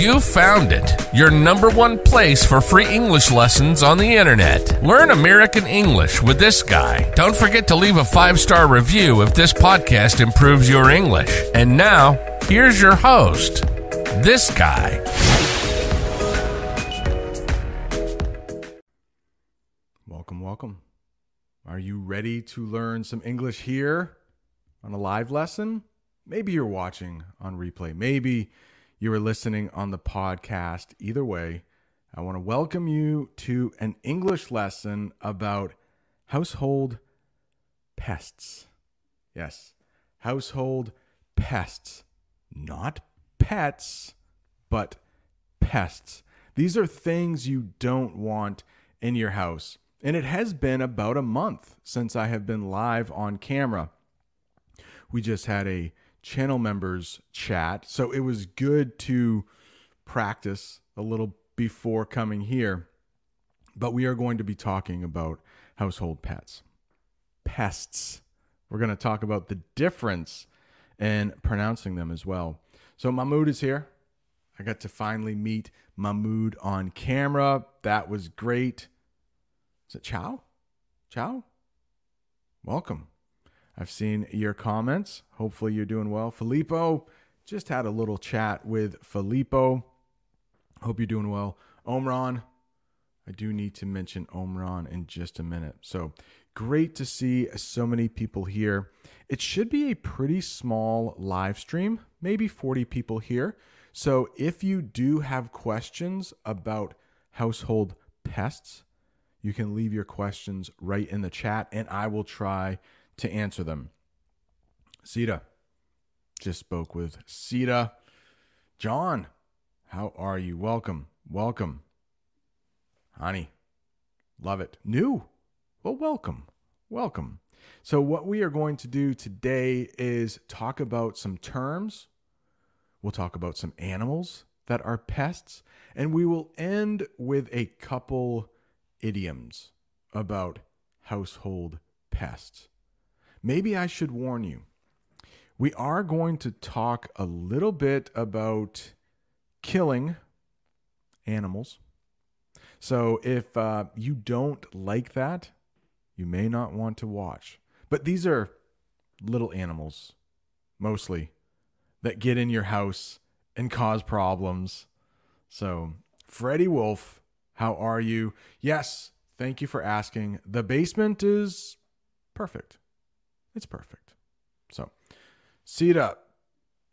You found it, your number one place for free English lessons on the internet. Learn American English with this guy. Don't forget to leave a five star review if this podcast improves your English. And now, here's your host, this guy. Welcome, welcome. Are you ready to learn some English here on a live lesson? Maybe you're watching on replay. Maybe you are listening on the podcast. Either way, I want to welcome you to an English lesson about household pests. Yes, household pests. Not pets, but pests. These are things you don't want in your house. And it has been about a month since I have been live on camera. We just had a channel members chat, so it was good to practice a little before coming here. But we are going to be talking about household pets, pests. We're going to talk about the difference in pronouncing them as well. So Mahmoud is here. I got to finally meet Mahmoud on camera. That was great. Is it Chow? Chow? Welcome. I've seen your comments. Hopefully you're doing well. Filippo, just had a little chat with Filippo. Hope you're doing well. Omron, I do need to mention Omron in just a minute. So great to see so many people here. It should be a pretty small live stream, maybe 40 people here. So if you do have questions about household pests, you can leave your questions right in the chat and I will try to answer them. Sita just spoke with Sita. John, how are you? Welcome. Welcome. Honey, love it. New. Well, welcome. Welcome. So, what we are going to do today is talk about some terms. We'll talk about some animals that are pests, and we will end with a couple idioms about household pests. Maybe I should warn you. We are going to talk a little bit about killing animals. So if uh, you don't like that, you may not want to watch. But these are little animals, mostly, that get in your house and cause problems. So, Freddie Wolf how are you? Yes, thank you for asking. The basement is perfect. It's perfect. So, Sita.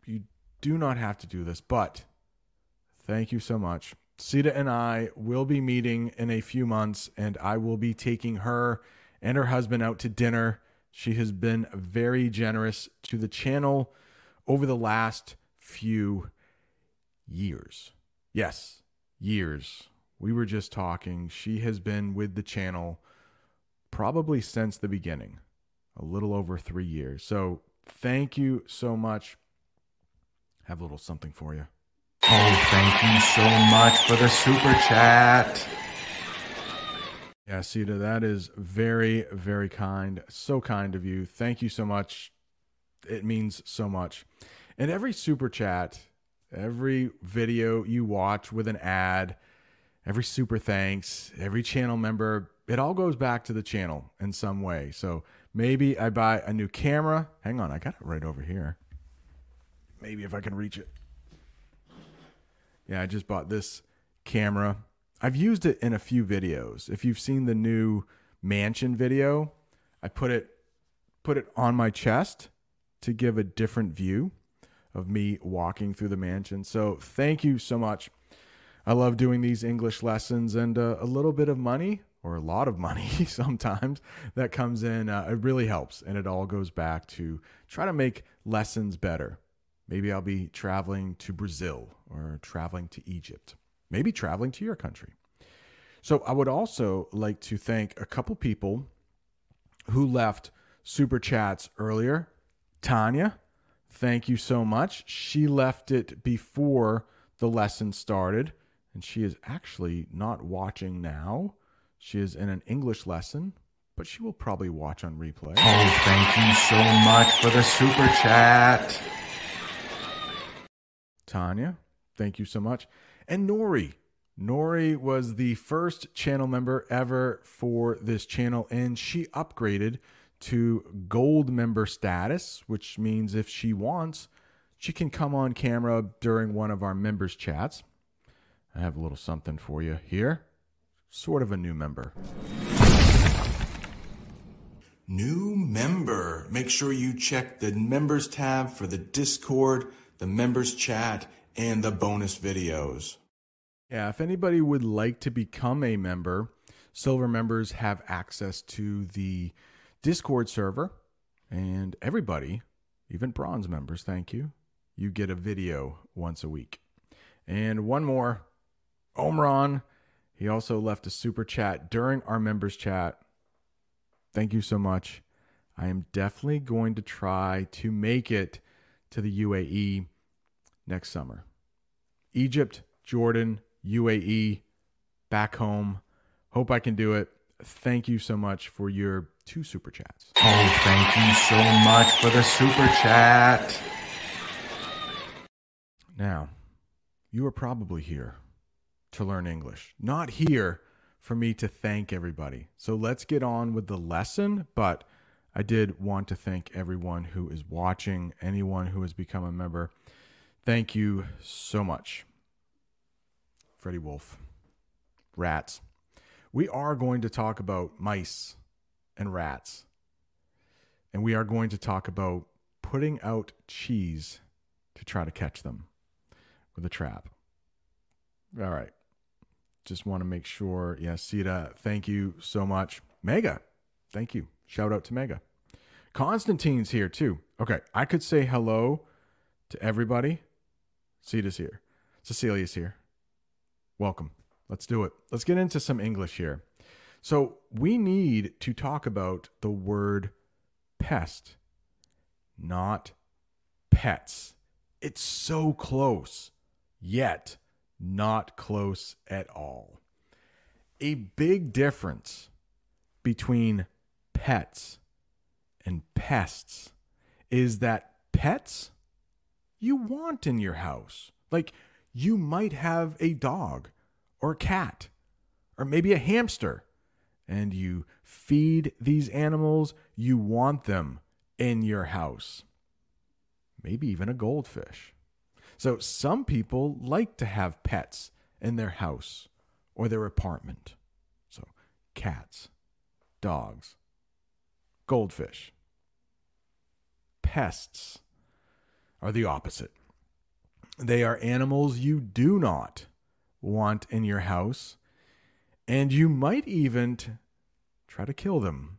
You do not have to do this, but thank you so much. Sita and I will be meeting in a few months, and I will be taking her and her husband out to dinner. She has been very generous to the channel over the last few years. Yes, years. We were just talking. She has been with the channel probably since the beginning, a little over three years. So thank you so much. Have a little something for you. Oh, thank you so much for the super chat. Yeah, Sita, that is very, very kind. So kind of you. Thank you so much. It means so much. And every super chat, every video you watch with an ad, every super thanks, every channel member, it all goes back to the channel in some way. So maybe I buy a new camera. Hang on, I got it right over here. Maybe if I can reach it. Yeah, I just bought this camera. I've used it in a few videos. If you've seen the new mansion video, I put it put it on my chest to give a different view of me walking through the mansion. So, thank you so much I love doing these English lessons and uh, a little bit of money or a lot of money sometimes that comes in. Uh, it really helps. And it all goes back to try to make lessons better. Maybe I'll be traveling to Brazil or traveling to Egypt, maybe traveling to your country. So I would also like to thank a couple people who left super chats earlier. Tanya, thank you so much. She left it before the lesson started and she is actually not watching now. She is in an English lesson, but she will probably watch on replay. Oh, thank you so much for the super chat. Tanya, Thank you so much. And Nori. Nori was the first channel member ever for this channel, and she upgraded to gold member status, which means if she wants, she can come on camera during one of our members' chats. I have a little something for you here. Sort of a new member. New member. Make sure you check the members tab for the Discord, the members chat, and the bonus videos. Yeah, if anybody would like to become a member, silver members have access to the Discord server, and everybody, even bronze members, thank you, you get a video once a week. And one more, Omron, he also left a super chat during our members chat. Thank you so much. I am definitely going to try to make it to the UAE next summer. Egypt, Jordan, UAE, back home. Hope I can do it. Thank you so much for your two super chats. Oh, thank you so much for the super chat. Now, you are probably here to learn English, not here for me to thank everybody. So let's get on with the lesson. But I did want to thank everyone who is watching, anyone who has become a member. Thank you so much. Freddie Wolf. Rats. We are going to talk about mice and rats. And we are going to talk about putting out cheese to try to catch them with a trap. All right. Just want to make sure. Yeah, Sita, thank you so much. Mega, thank you. Shout out to Mega. Constantine's here too. Okay, I could say hello to everybody. Sita's here. Cecilia's here. Welcome. Let's do it. Let's get into some English here. So, we need to talk about the word pest, not pets. It's so close, yet not close at all. A big difference between pets and pests is that pets you want in your house. Like you might have a dog or a cat or maybe a hamster and you feed these animals, you want them in your house. Maybe even a goldfish. So some people like to have pets in their house or their apartment. So cats, dogs, goldfish. Pests are the opposite. They are animals you do not want in your house, and you might even t- try to kill them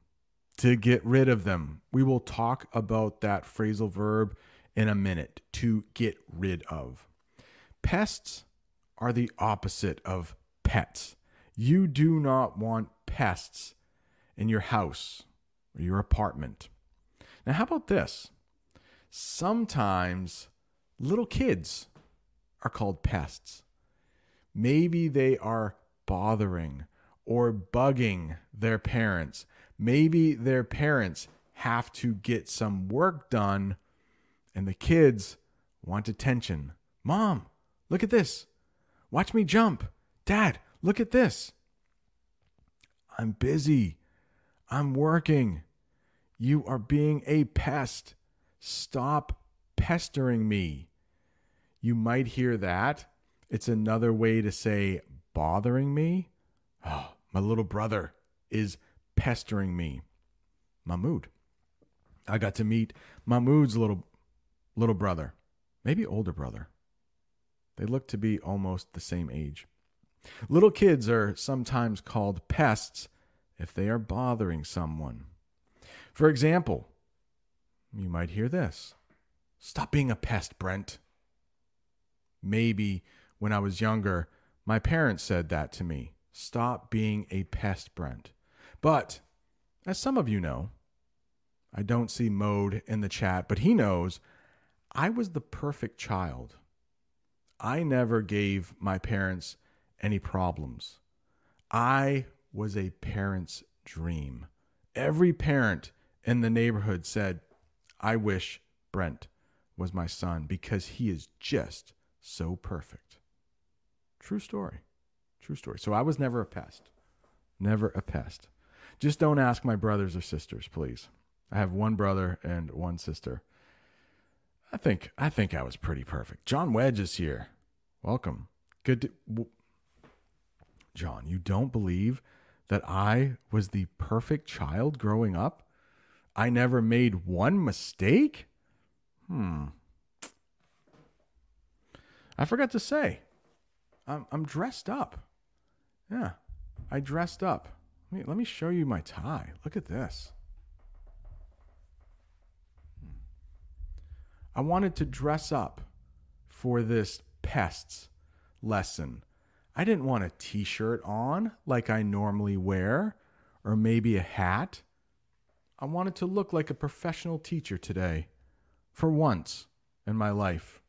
to get rid of them. We will talk about that phrasal verb in a minute to get rid of. Pests are the opposite of pets. You do not want pests in your house or your apartment. Now, how about this? Sometimes little kids are called pests. Maybe they are bothering or bugging their parents. Maybe their parents have to get some work done and the kids want attention. Mom, look at this. Watch me jump. Dad, look at this. I'm busy. I'm working. You are being a pest. Stop pestering me. You might hear that. It's another way to say bothering me. Oh, my little brother is pestering me. Mahmoud. I got to meet Mahmoud's little little brother, maybe older brother. They look to be almost the same age. Little kids are sometimes called pests if they are bothering someone. For example, you might hear this Stop being a pest, Brent. Maybe when I was younger, my parents said that to me. Stop being a pest, Brent. But, as some of you know, I don't see Mode in the chat, but he knows I was the perfect child. I never gave my parents any problems. I was a parent's dream. Every parent in the neighborhood said, I wish Brent was my son because he is just so perfect. True story. True story. So I was never a pest. Never a pest. Just don't ask my brothers or sisters, please. I have one brother and one sister. I think I think I was pretty perfect. John Wedge is here. Welcome. Good to, w- John, you don't believe that I was the perfect child growing up? I never made one mistake? Hmm. I forgot to say, I'm, I'm dressed up. Yeah, I dressed up. Let me, let me show you my tie. Look at this. I wanted to dress up for this pests lesson. I didn't want a t shirt on like I normally wear, or maybe a hat. I wanted to look like a professional teacher today. For once in my life,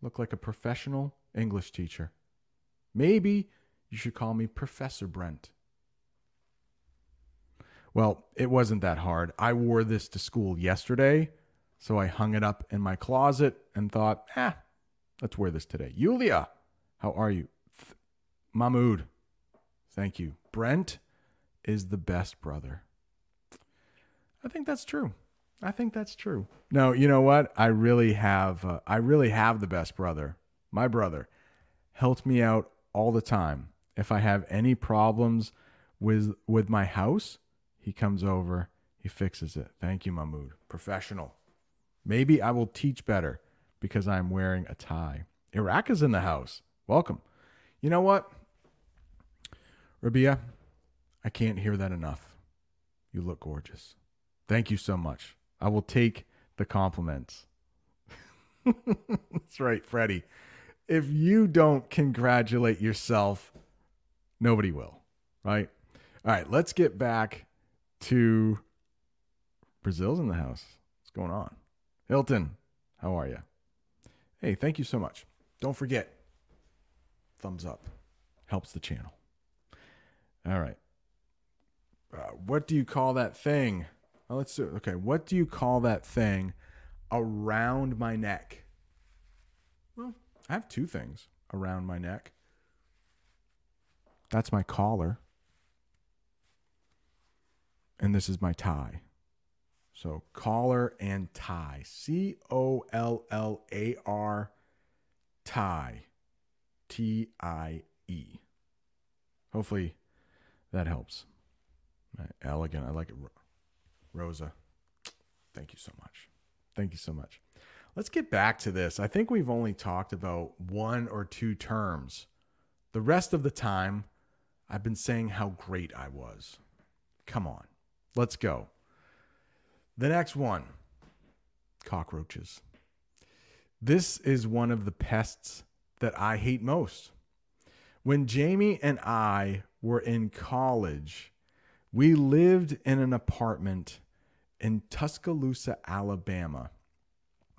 look like a professional English teacher. Maybe you should call me Professor Brent. Well, it wasn't that hard. I wore this to school yesterday, so I hung it up in my closet and thought, eh, let's wear this today. Yulia, how are you? Th- thank you. Brent is the best brother. I think that's true. I think that's true. No, you know what? I really have. Uh, I really have the best brother. My brother helped me out all the time. If I have any problems with with my house, he comes over, he fixes it. Thank you, Mahmood. Professional. Maybe I will teach better because I'm wearing a tie. Iraq is in the house. Welcome. You know what? Rabia, I can't hear that enough. You look gorgeous. Thank you so much. I will take the compliments. That's right, Freddie. If you don't congratulate yourself, nobody will, right? All right, let's get back to Brazil's in the house. What's going on? Hilton, how are you? Hey, thank you so much. Don't forget, thumbs up helps the channel. All right. Uh, what do you call that thing? Oh, let's do it. Okay. What do you call that thing around my neck? Well, I have two things around my neck. That's my collar. And this is my tie. So collar and tie. C O L L A R tie. T I E. Hopefully that helps. Elegant. I like it. Rosa, thank you so much. Thank you so much. Let's get back to this. I think we've only talked about one or two terms. The rest of the time, I've been saying how great I was. Come on, let's go. The next one cockroaches. This is one of the pests that I hate most. When Jamie and I were in college, we lived in an apartment in Tuscaloosa, Alabama.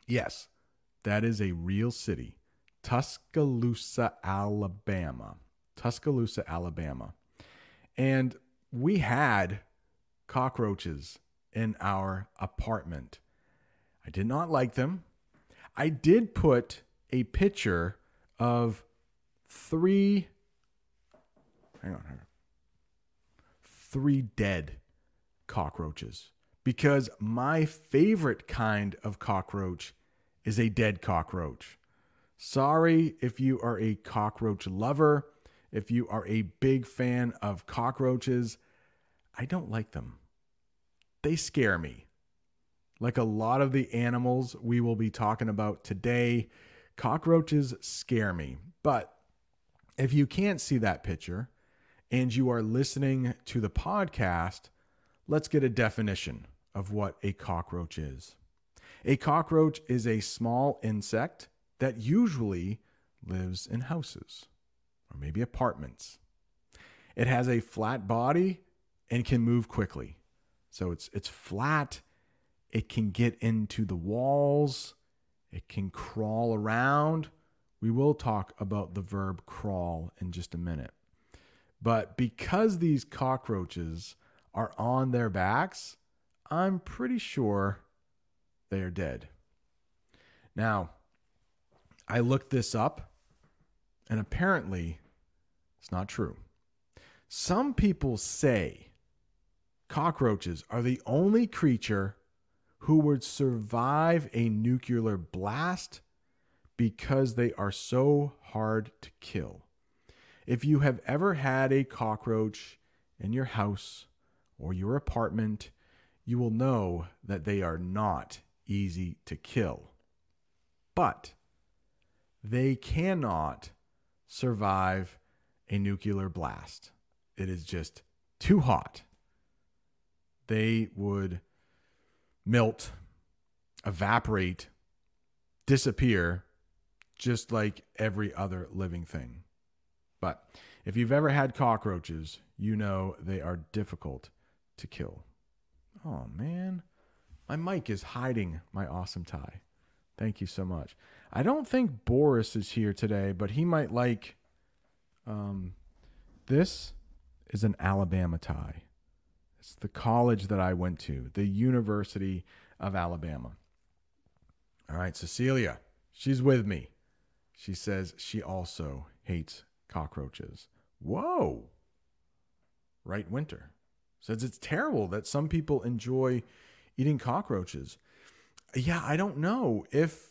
Yes, that is a real city. Tuscaloosa, Alabama. Tuscaloosa, Alabama. And we had cockroaches in our apartment. I did not like them. I did put a picture of three hang on, hang on. Three dead cockroaches because my favorite kind of cockroach is a dead cockroach. Sorry if you are a cockroach lover, if you are a big fan of cockroaches, I don't like them. They scare me. Like a lot of the animals we will be talking about today, cockroaches scare me. But if you can't see that picture and you are listening to the podcast, let's get a definition of what a cockroach is. A cockroach is a small insect that usually lives in houses or maybe apartments. It has a flat body and can move quickly. So it's it's flat, it can get into the walls, it can crawl around. We will talk about the verb crawl in just a minute. But because these cockroaches are on their backs, I'm pretty sure they are dead. Now, I looked this up And apparently, it's not true. Some people say cockroaches are the only creature who would survive a nuclear blast because they are so hard to kill. If you have ever had a cockroach in your house or your apartment, you will know that they are not easy to kill. But they cannot survive a nuclear blast. It is just too hot. They would melt, evaporate, disappear, just like every other living thing. But if you've ever had cockroaches, you know they are difficult to kill. Oh, man. My mic is hiding my awesome tie. Thank you so much. I don't think Boris is here today, but he might like um, this is an Alabama tie. It's the college that I went to, the University of Alabama. All right, Cecilia, she's with me. She says she also hates cockroaches. Whoa. Right, Winter says it's terrible that some people enjoy eating cockroaches. Yeah, I don't know if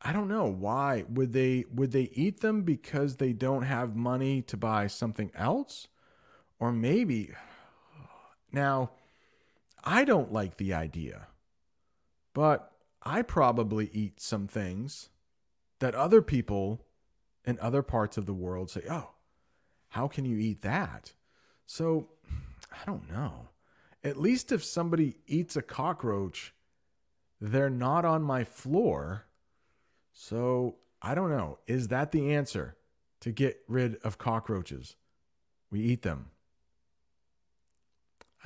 I don't know why would they would they eat them because they don't have money to buy something else or maybe now I don't like the idea but I probably eat some things that other people in other parts of the world say oh how can you eat that so I don't know at least if somebody eats a cockroach they're not on my floor so I don't know. Is that the answer to get rid of cockroaches? We eat them.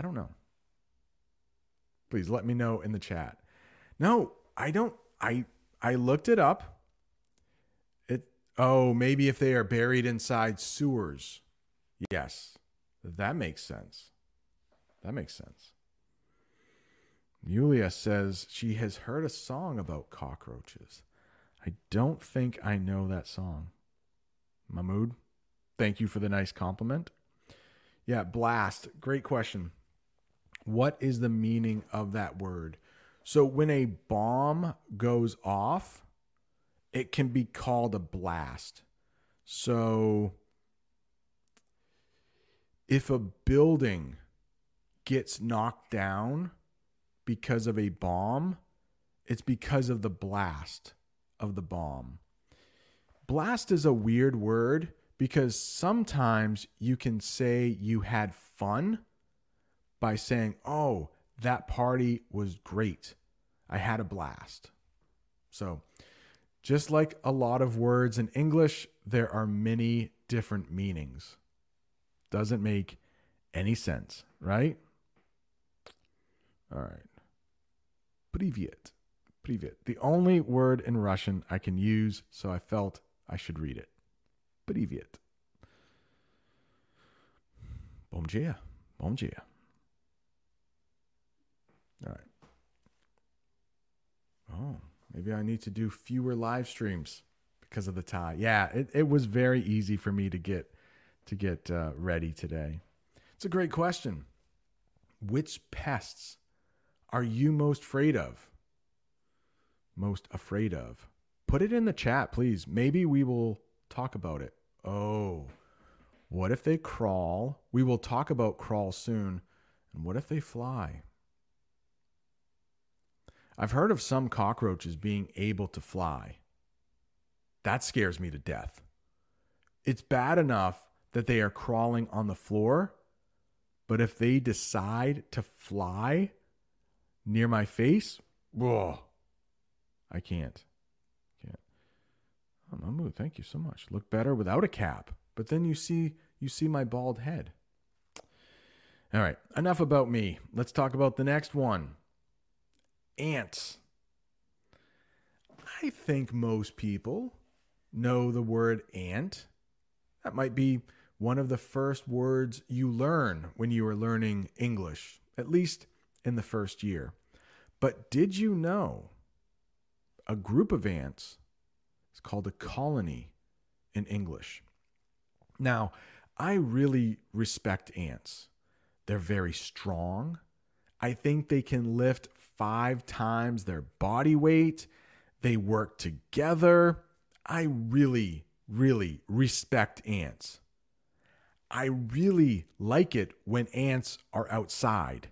I don't know. Please let me know in the chat. No, I don't. I I looked it up. It oh maybe if they are buried inside sewers. Yes, that makes sense. That makes sense. Yulia says she has heard a song about cockroaches. I don't think I know that song. Mahmood, thank you for the nice compliment. Yeah, blast. Great question. What is the meaning of that word? So, when a bomb goes off, it can be called a blast. So, if a building gets knocked down because of a bomb, it's because of the blast of the bomb. Blast is a weird word because sometimes you can say you had fun by saying, oh, that party was great. I had a blast. So, just like a lot of words in English, there are many different meanings. Doesn't make any sense, right? All right. Privyet. Privyet. The only word in Russian I can use, so I felt I should read it. Privyet. Bom dia. Bom dia. All right. Oh, maybe I need to do fewer live streams because of the tie. Yeah, it, it was very easy for me to get to get uh, ready today. It's a great question. Which pests are you most afraid of? most afraid of? Put it in the chat, please. Maybe we will talk about it. Oh, what if they crawl? We will talk about crawl soon. And what if they fly? I've heard of some cockroaches being able to fly. That scares me to death. It's bad enough that they are crawling on the floor, but if they decide to fly near my face, whoa, I can't. Can't. Oh, thank you so much. Look better without a cap. But then you see you see my bald head. All right, enough about me. Let's talk about the next one. Ants. I think most people know the word ant. That might be one of the first words you learn when you are learning English, at least in the first year. But did you know a group of ants is called a colony in English. Now, I really respect ants. They're very strong. I think they can lift five times their body weight. They work together. I really, really respect ants. I really like it when ants are outside.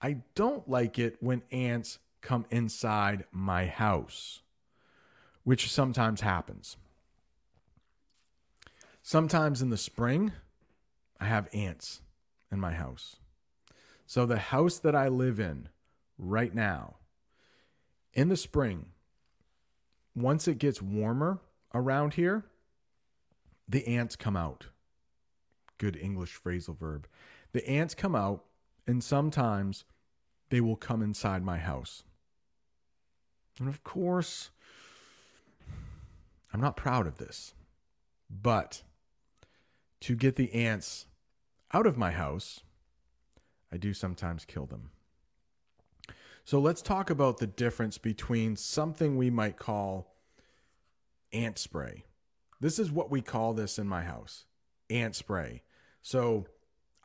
I don't like it when ants come inside my house, which sometimes happens. Sometimes in the spring, I have ants in my house. So, the house that I live in right now, in the spring, once it gets warmer around here, the ants come out. Good English phrasal verb. The ants come out, and sometimes they will come inside my house. And of course, I'm not proud of this, but to get the ants out of my house, I do sometimes kill them. So let's talk about the difference between something we might call ant spray. This is what we call this in my house ant spray. So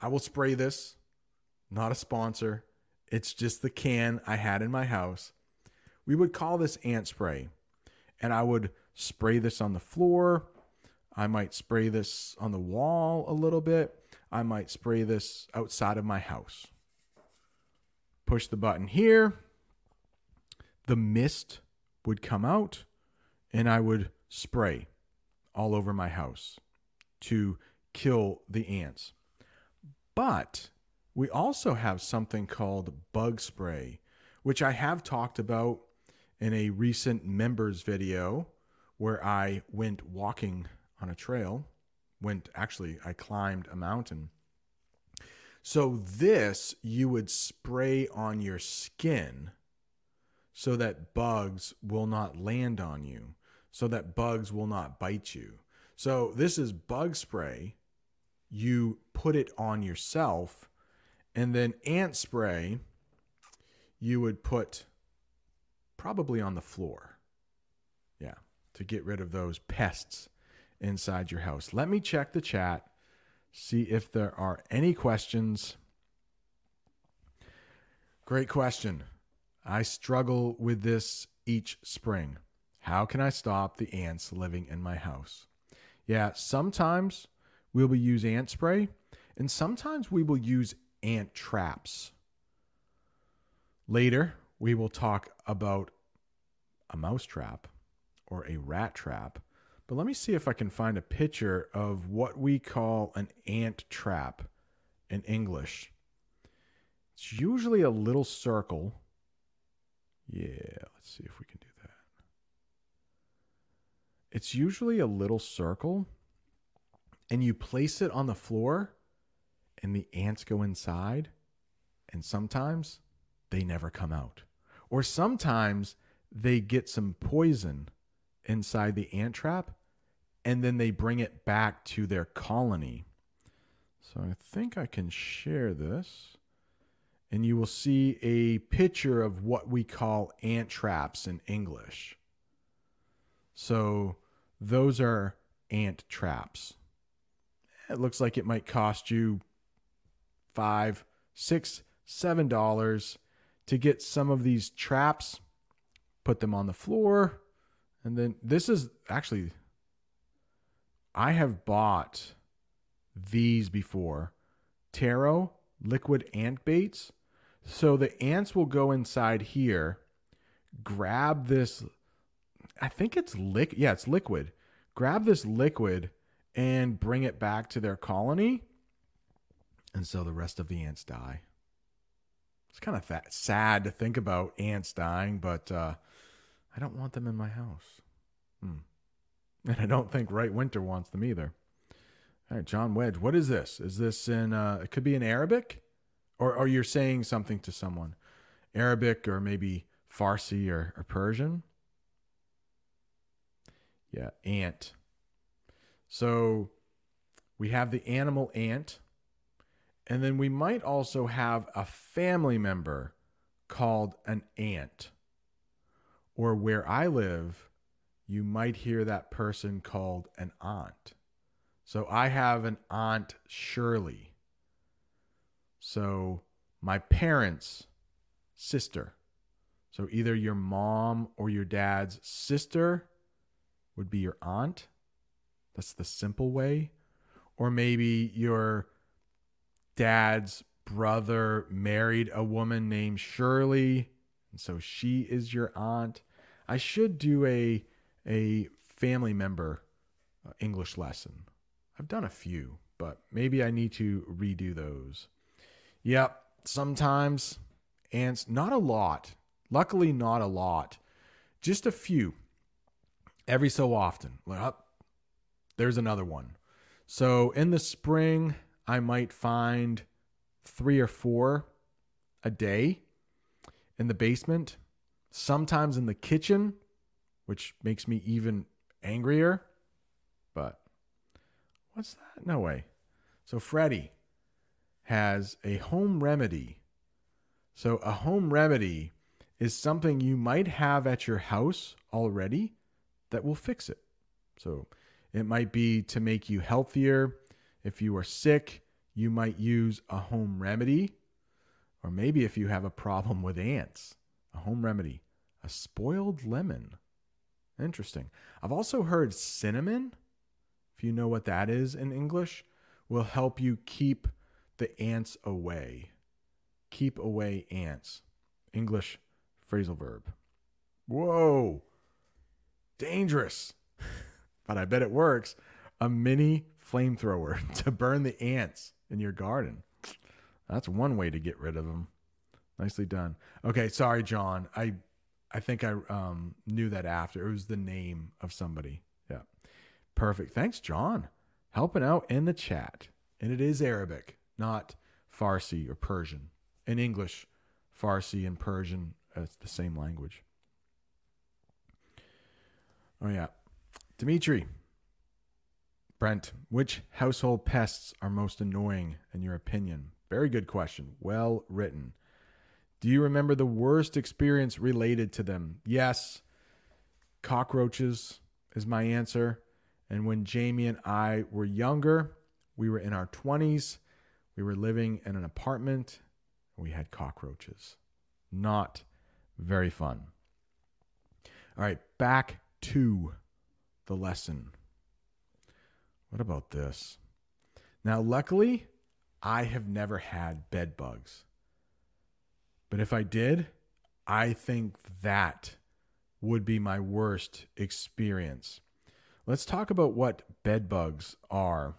I will spray this, not a sponsor. It's just the can I had in my house. We would call this ant spray. And I would spray this on the floor. I might spray this on the wall a little bit. I might spray this outside of my house. Push the button here. The mist would come out and I would spray all over my house to kill the ants. But we also have something called bug spray, which I have talked about in a recent members video where I went walking on a trail. Went actually, I climbed a mountain. So, this you would spray on your skin so that bugs will not land on you, so that bugs will not bite you. So, this is bug spray. You put it on yourself, and then ant spray you would put probably on the floor. Yeah, to get rid of those pests inside your house. Let me check the chat, see if there are any questions. Great question. I struggle with this each spring. How can I stop the ants living in my house? Yeah, sometimes we will use ant spray, and sometimes we will use ant traps. Later, we will talk about a mouse trap or a rat trap. But let me see if I can find a picture of what we call an ant trap in English. It's usually a little circle. Yeah, let's see if we can do that. It's usually a little circle, and you place it on the floor, and the ants go inside, and sometimes they never come out. Or sometimes they get some poison inside the ant trap and then they bring it back to their colony. So I think I can share this. And you will see a picture of what we call ant traps in English. So those are ant traps. It looks like it might cost you five, six, seven dollars to get some of these traps, put them on the floor, and then this is actually I have bought these before. Terro liquid ant baits. So the ants will go inside here, grab this I think it's liquid. Yeah, it's liquid. Grab this liquid and bring it back to their colony. And so the rest of the ants die. It's kind of sad to think about ants dying, but uh, I don't want them in my house. Hmm. And I don't think Right Winter wants them either. All right, John Wedge, what is this? Is this in, uh, it could be in Arabic? Or, or you're saying something to someone? Arabic or maybe Farsi or, or Persian? Yeah, ant. So we have the animal ant and then we might also have a family member called an ant. Or where I live, you might hear that person called an aunt. So I have an aunt Shirley. So my parents' sister. So either your mom or your dad's sister would be your aunt. That's the simple way. Or maybe your dad's brother married a woman named Shirley, and so she is your aunt. I should do a a family member uh, English lesson. I've done a few, but maybe I need to redo those. Yep, sometimes ants, not a lot. Luckily, not a lot. Just a few. Every so often. oh, there's another one. So in the spring, I might find three or four a day in the basement, sometimes in the kitchen, which makes me even angrier. But what's that? No way. So Freddie has a home remedy. So a home remedy is something you might have at your house already that will fix it. So it might be to make you healthier. If you are sick, you might use a home remedy. Or maybe if you have a problem with ants, a home remedy, a spoiled lemon. Interesting. I've also heard cinnamon, if you know what that is in English, will help you keep the ants away. Keep away ants. English phrasal verb. Whoa. Dangerous. but I bet it works. A mini flamethrower to burn the ants in your garden. That's one way to get rid of them. Nicely done. Okay, sorry, John. I I think I um, knew that after. It was the name of somebody. Yeah. Perfect. Thanks, John. Helping out in the chat. And it is Arabic, not Farsi or Persian. In English, Farsi and Persian, it's the same language. Oh, yeah. Dimitri. Brent, which household pests are most annoying in your opinion? Very good question. Well written. Do you remember the worst experience related to them? Yes. Cockroaches is my answer. And when Jamie and I were younger, we were in our 20s. We were living in an apartment. We had cockroaches. Not very fun. All right, back to the lesson. What about this? Now, luckily, I have never had bed bugs. But if I did, I think that would be my worst experience. Let's talk about what bed bugs are.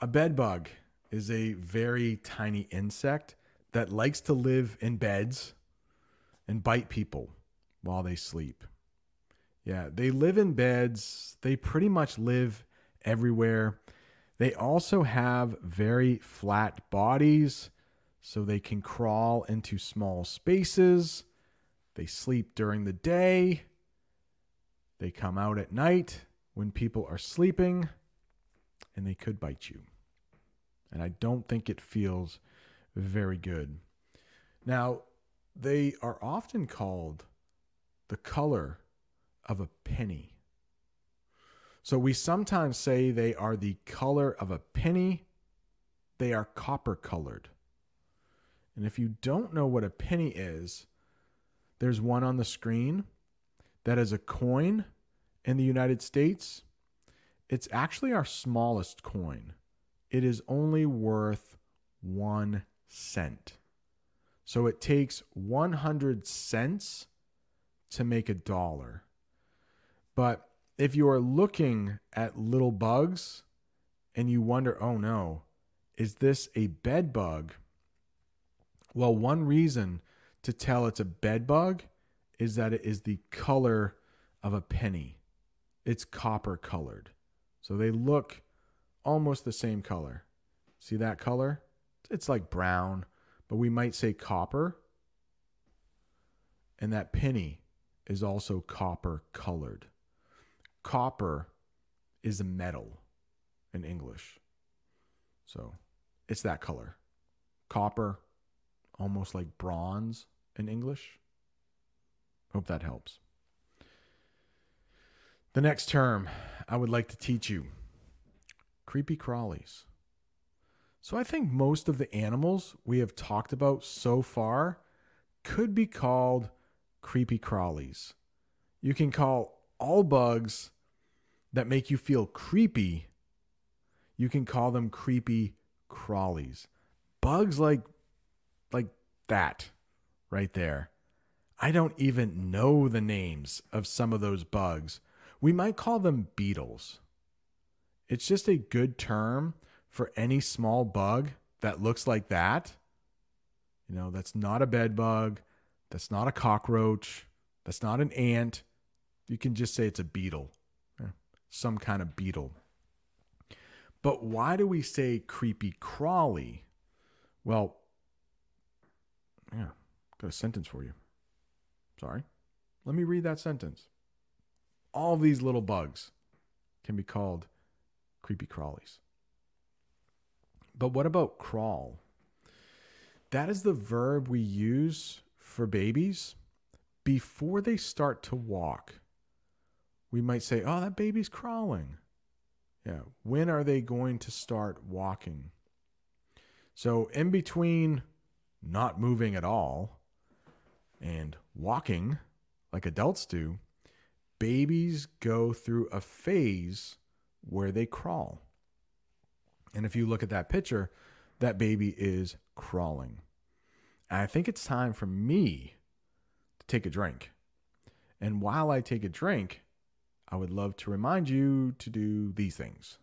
A bed bug is a very tiny insect that likes to live in beds and bite people while they sleep. Yeah, they live in beds. They pretty much live everywhere. They also have very flat bodies so they can crawl into small spaces. They sleep during the day. They come out at night when people are sleeping, and they could bite you. And I don't think it feels very good. Now, they are often called the color of a penny. So we sometimes say they are the color of a penny. They are copper colored. And if you don't know what a penny is, there's one on the screen that is a coin in the United States. It's actually our smallest coin. It is only worth one cent. So it takes 100 cents to make a dollar. But if you are looking at little bugs and you wonder, oh no, is this a bed bug? Well, one reason to tell it's a bed bug is that it is the color of a penny. It's copper colored. So they look almost the same color. See that color? It's like brown, but we might say copper. And that penny is also copper colored. Copper is a metal in English. So it's that color. Copper almost like bronze in English. Hope that helps. The next term I would like to teach you creepy crawlies. So I think most of the animals we have talked about so far could be called creepy crawlies. You can call all bugs that make you feel creepy, you can call them creepy crawlies. Bugs like that right there. I don't even know the names of some of those bugs. We might call them beetles. It's just a good term for any small bug that looks like that. You know, that's not a bed bug, that's not a cockroach, that's not an ant. You can just say it's a beetle, some kind of beetle. But why do we say creepy crawly? Well, yeah, got a sentence for you. Sorry. Let me read that sentence. All these little bugs can be called creepy crawlies. But what about crawl? That is the verb we use for babies before they start to walk. We might say, oh, that baby's crawling. Yeah. When are they going to start walking? So, in between not moving at all and walking like adults do, babies go through a phase where they crawl. And if you look at that picture, that baby is crawling. And I think it's time for me to take a drink. And while I take a drink, I would love to remind you to do these things.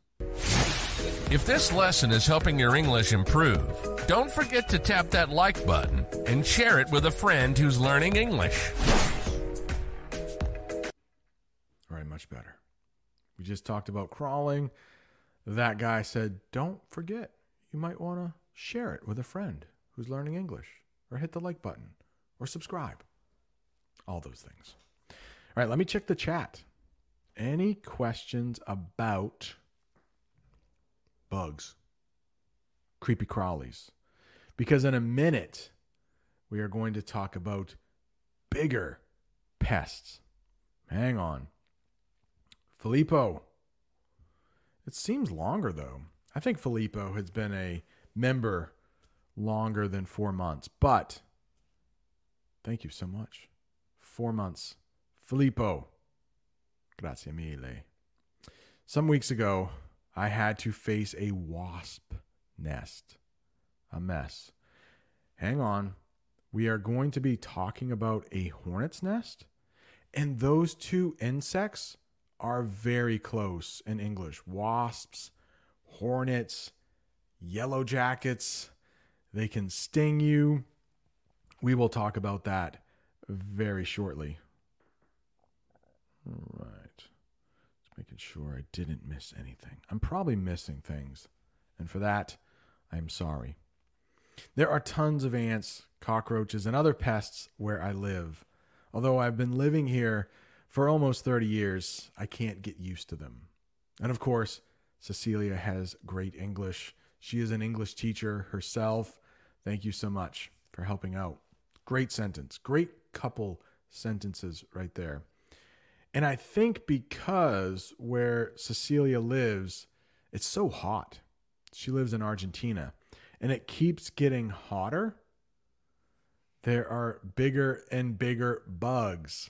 If this lesson is helping your English improve, don't forget to tap that like button and share it with a friend who's learning English. All right, much better. We just talked about crawling. That guy said, don't forget, you might want to share it with a friend who's learning English, or hit the like button, or subscribe. All those things. All right, let me check the chat. Any questions about bugs, creepy crawlies? Because in a minute, we are going to talk about bigger pests. Hang on. Filippo. It seems longer, though. I think Filippo has been a member longer than four months, but thank you so much. Four months. Filippo. Grazie mille. Some weeks ago, I had to face a wasp nest. A mess. Hang on. We are going to be talking about a hornet's nest, and those two insects are very close in English. Wasps, hornets, yellow jackets, they can sting you. We will talk about that very shortly. All right. Making sure I didn't miss anything. I'm probably missing things. And for that, I'm sorry. There are tons of ants, cockroaches, and other pests where I live. Although I've been living here for almost 30 years, I can't get used to them. And of course, Cecilia has great English. She is an English teacher herself. Thank you so much for helping out. Great sentence. Great couple sentences right there. And I think because where Cecilia lives, it's so hot. She lives in Argentina and it keeps getting hotter. There are bigger and bigger bugs.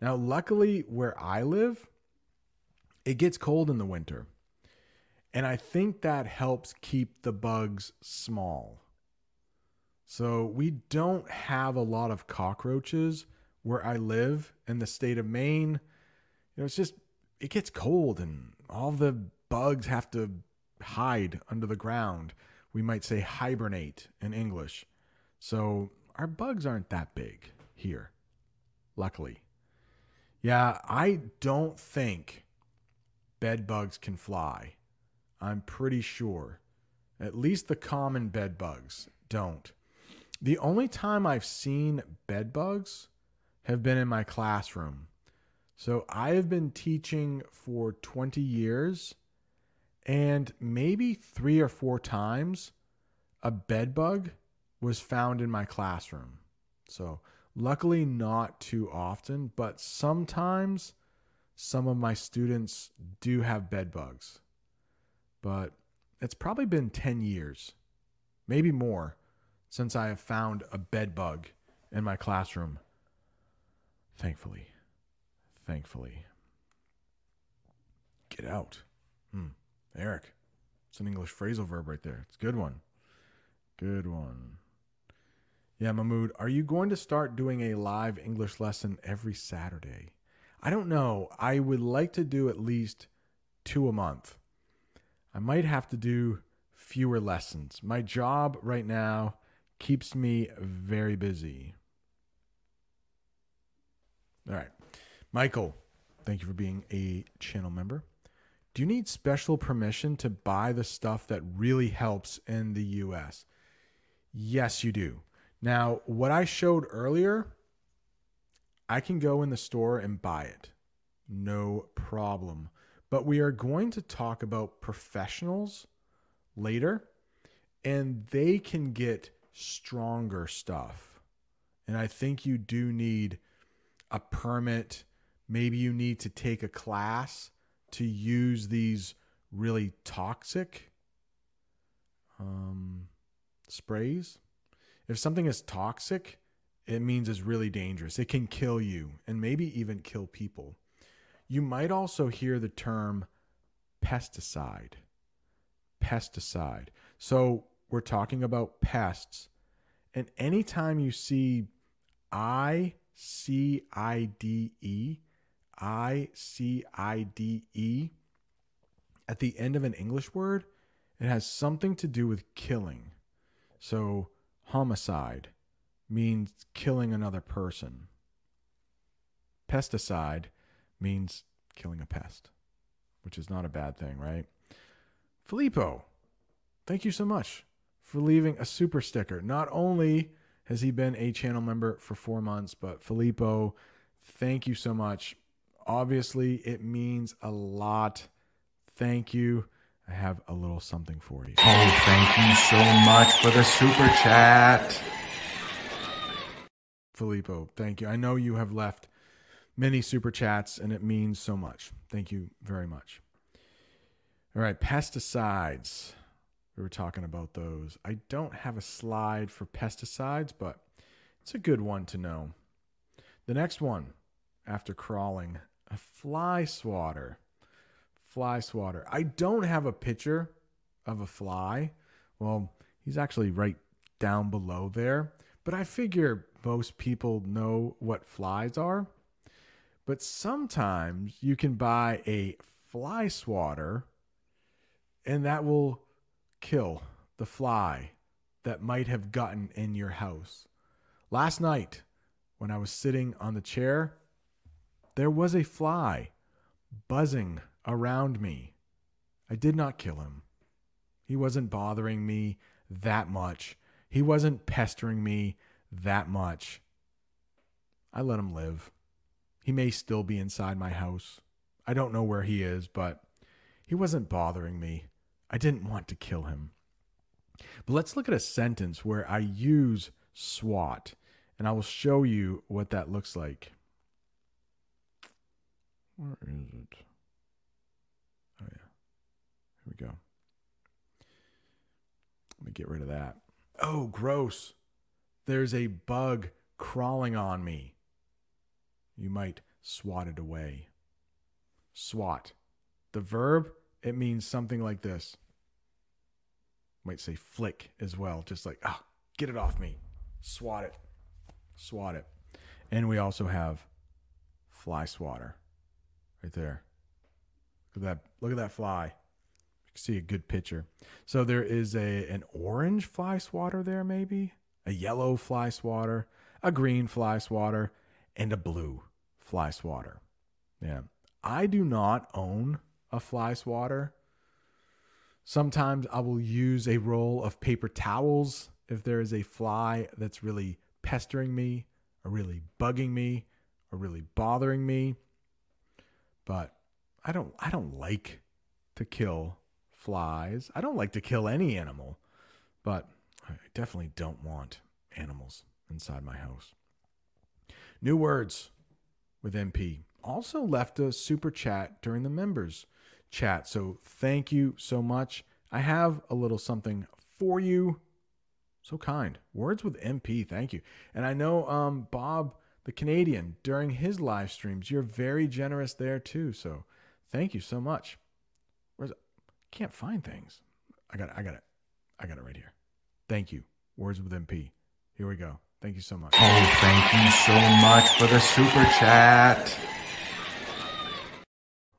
Now, luckily, where I live, it gets cold in the winter. And I think that helps keep the bugs small. So we don't have a lot of cockroaches where I live in the state of Maine know, it's just it gets cold and all the bugs have to hide under the ground. We might say hibernate in English. So our bugs aren't that big here, luckily. Yeah, I don't think bed bugs can fly. I'm pretty sure. At least the common bed bugs don't. The only time I've seen bed bugs have been in my classroom so I have been teaching for 20 years, and maybe three or four times a bed bug was found in my classroom. So luckily, not too often, but sometimes some of my students do have bed bugs, but it's probably been 10 years, maybe more, since I have found a bed bug in my classroom. Thankfully. Thankfully. Get out. Hmm. Eric. It's an English phrasal verb right there. It's a good one. Good one. Yeah, Mahmood, are you going to start doing a live English lesson every Saturday? I don't know. I would like to do at least two a month. I might have to do fewer lessons. My job right now keeps me very busy. All right. Michael, thank you for being a channel member. Do you need special permission to buy the stuff that really helps in the US? Yes, you do. Now, what I showed earlier I can go in the store and buy it. No problem. But we are going to talk about professionals later, and they can get stronger stuff. And I think you do need a permit. Maybe you need to take a class to use these really toxic um, sprays. If something is toxic, it means it's really dangerous. It can kill you and maybe even kill people. You might also hear the term pesticide. Pesticide. So we're talking about pests. And anytime you see I C I D E, I C I D E at the end of an English word, it has something to do with killing. So homicide means killing another person. Pesticide means killing a pest, which is not a bad thing, right? Filippo, thank you so much for leaving a super sticker. Not only has he been a channel member for four months, but Filippo, thank you so much. Obviously, it means a lot. Thank you. I have a little something for you. Oh, thank you so much for the super chat. Filippo, thank you. I know you have left many super chats and it means so much. Thank you very much. All right, pesticides. We were talking about those. I don't have a slide for pesticides, but it's a good one to know. The next one, after crawling, a fly swatter. Fly swatter. I don't have a picture of a fly. Well, he's actually right down below there. But I figure most people know what flies are. But sometimes you can buy a fly swatter and that will kill the fly that might have gotten in your house. Last night, when I was sitting on the chair, there was a fly buzzing around me. I did not kill him. He wasn't bothering me that much. He wasn't pestering me that much. I let him live. He may still be inside my house. I don't know where he is, but he wasn't bothering me. I didn't want to kill him. But let's look at a sentence where I use SWAT, and I will show you what that looks like. Where is it? Oh, yeah. Here we go. Let me get rid of that. Oh, gross. There's a bug crawling on me. You might swat it away. Swat. The verb, it means something like this. Might say flick as well, just like, ah, get it off me. Swat it. Swat it. And we also have fly swatter right there. Look at that. Look at that fly. You can see a good picture. So there is a an orange fly swatter there, maybe a yellow fly swatter, a green fly swatter, and a blue fly swatter. Yeah. I do not own a fly swatter. Sometimes I will use a roll of paper towels if there is a fly that's really pestering me or really bugging me or really bothering me. But I don't I don't like to kill flies. I don't like to kill any animal. But I definitely don't want animals inside my house. New words with MP. also left a super chat during the members chat. So thank you so much. I have a little something for you. So kind. Words with MP. Thank you. And I know um, Bob, the Canadian, during his live streams, you're very generous there too. So thank you so much. Where's it? Can't find things. I got it. I got it. I got it right here. Thank you. Words with MP. Here we go. Thank you so much. Oh, thank you so much for the super chat.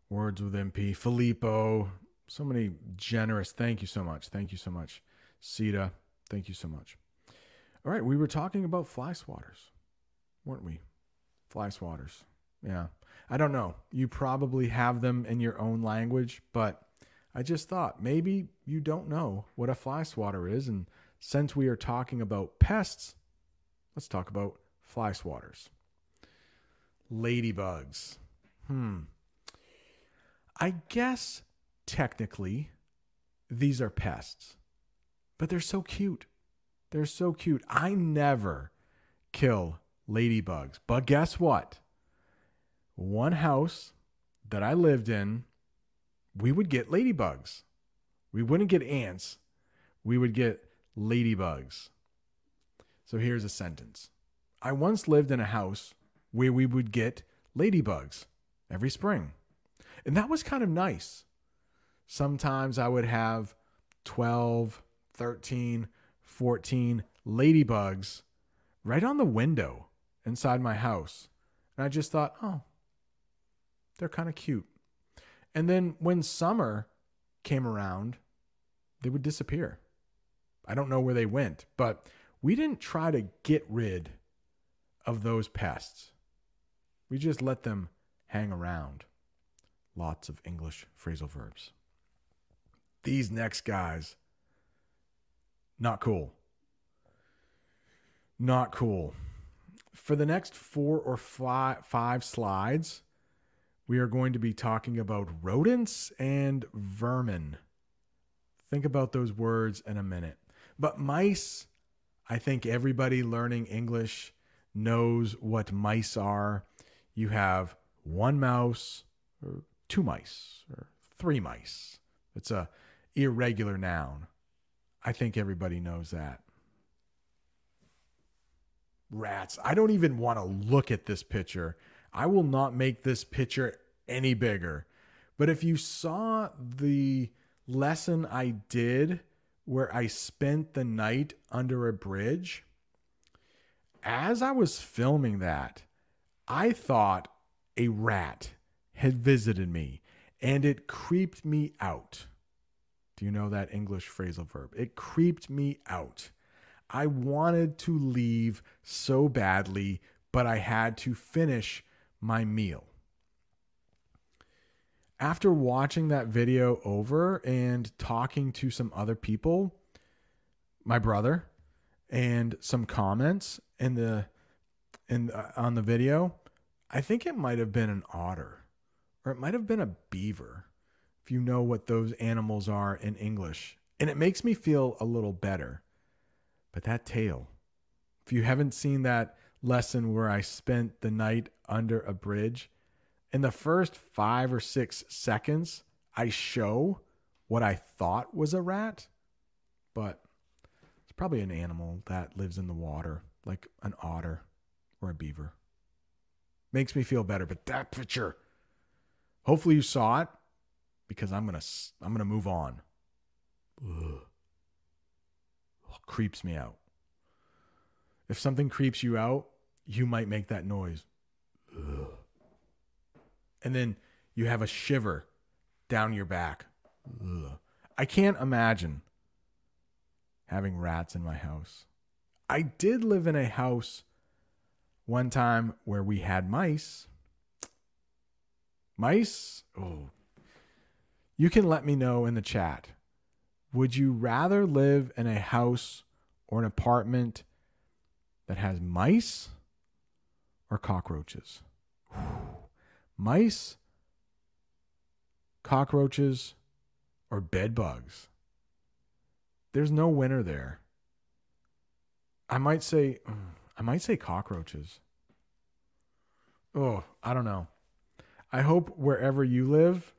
Words with MP. Filippo. So many generous. Thank you so much. Thank you so much. Sita. Thank you so much. All right. We were talking about fly swatters, weren't we? Fly swatters. Yeah. I don't know. You probably have them in your own language, but I just thought maybe you don't know what a fly swatter is. And since we are talking about pests, let's talk about fly swatters. Ladybugs. Hmm. I guess technically these are pests, but they're so cute. They're so cute. I never kill ladybugs. But guess what? One house that I lived in, we would get ladybugs. We wouldn't get ants. We would get ladybugs. So here's a sentence I once lived in a house where we would get ladybugs every spring. And that was kind of nice. Sometimes I would have 12, 13, 14 ladybugs right on the window inside my house. And I just thought, oh, they're kind of cute. And then when summer came around, they would disappear. I don't know where they went, but we didn't try to get rid of those pests. We just let them hang around. Lots of English phrasal verbs. These next guys, not cool. Not cool. For the next four or five, slides, we are going to be talking about rodents and vermin. Think about those words in a minute. But mice, I think everybody learning English knows what mice are. You have one mouse, or two mice, or three mice. It's a irregular noun. I think everybody knows that. Rats. I don't even want to look at this picture. I will not make this picture any bigger. But if you saw the lesson I did where I spent the night under a bridge, as I was filming that, I thought a rat had visited me and it creeped me out. Do you know that English phrasal verb? It creeped me out. I wanted to leave so badly, but I had to finish my meal. After watching that video over and talking to some other people, my brother, and some comments in the in uh, on the video, I think it might have been an otter or it might have been a beaver. If you know what those animals are in English, and it makes me feel a little better. But that tail, if you haven't seen that lesson where I spent the night under a bridge, in the first 5 or 6 seconds, I show what I thought was a rat, but it's Probably an animal that lives in the water, like an otter or a beaver. Makes me feel better. But that picture, hopefully you saw it, because I'm gonna I'm gonna move on. Ugh. Creeps me out. If something creeps you out, you might make that noise. Ugh. And then you have a shiver down your back. Ugh. I can't imagine having rats in my house. I did live in a house one time where we had mice. Mice? Oh. You can let me know in the chat. Would you rather live in a house or an apartment that has mice or cockroaches? Mice, cockroaches, or bed bugs? There's no winner there. I might say I might say cockroaches. Oh, I don't know. I hope wherever you live,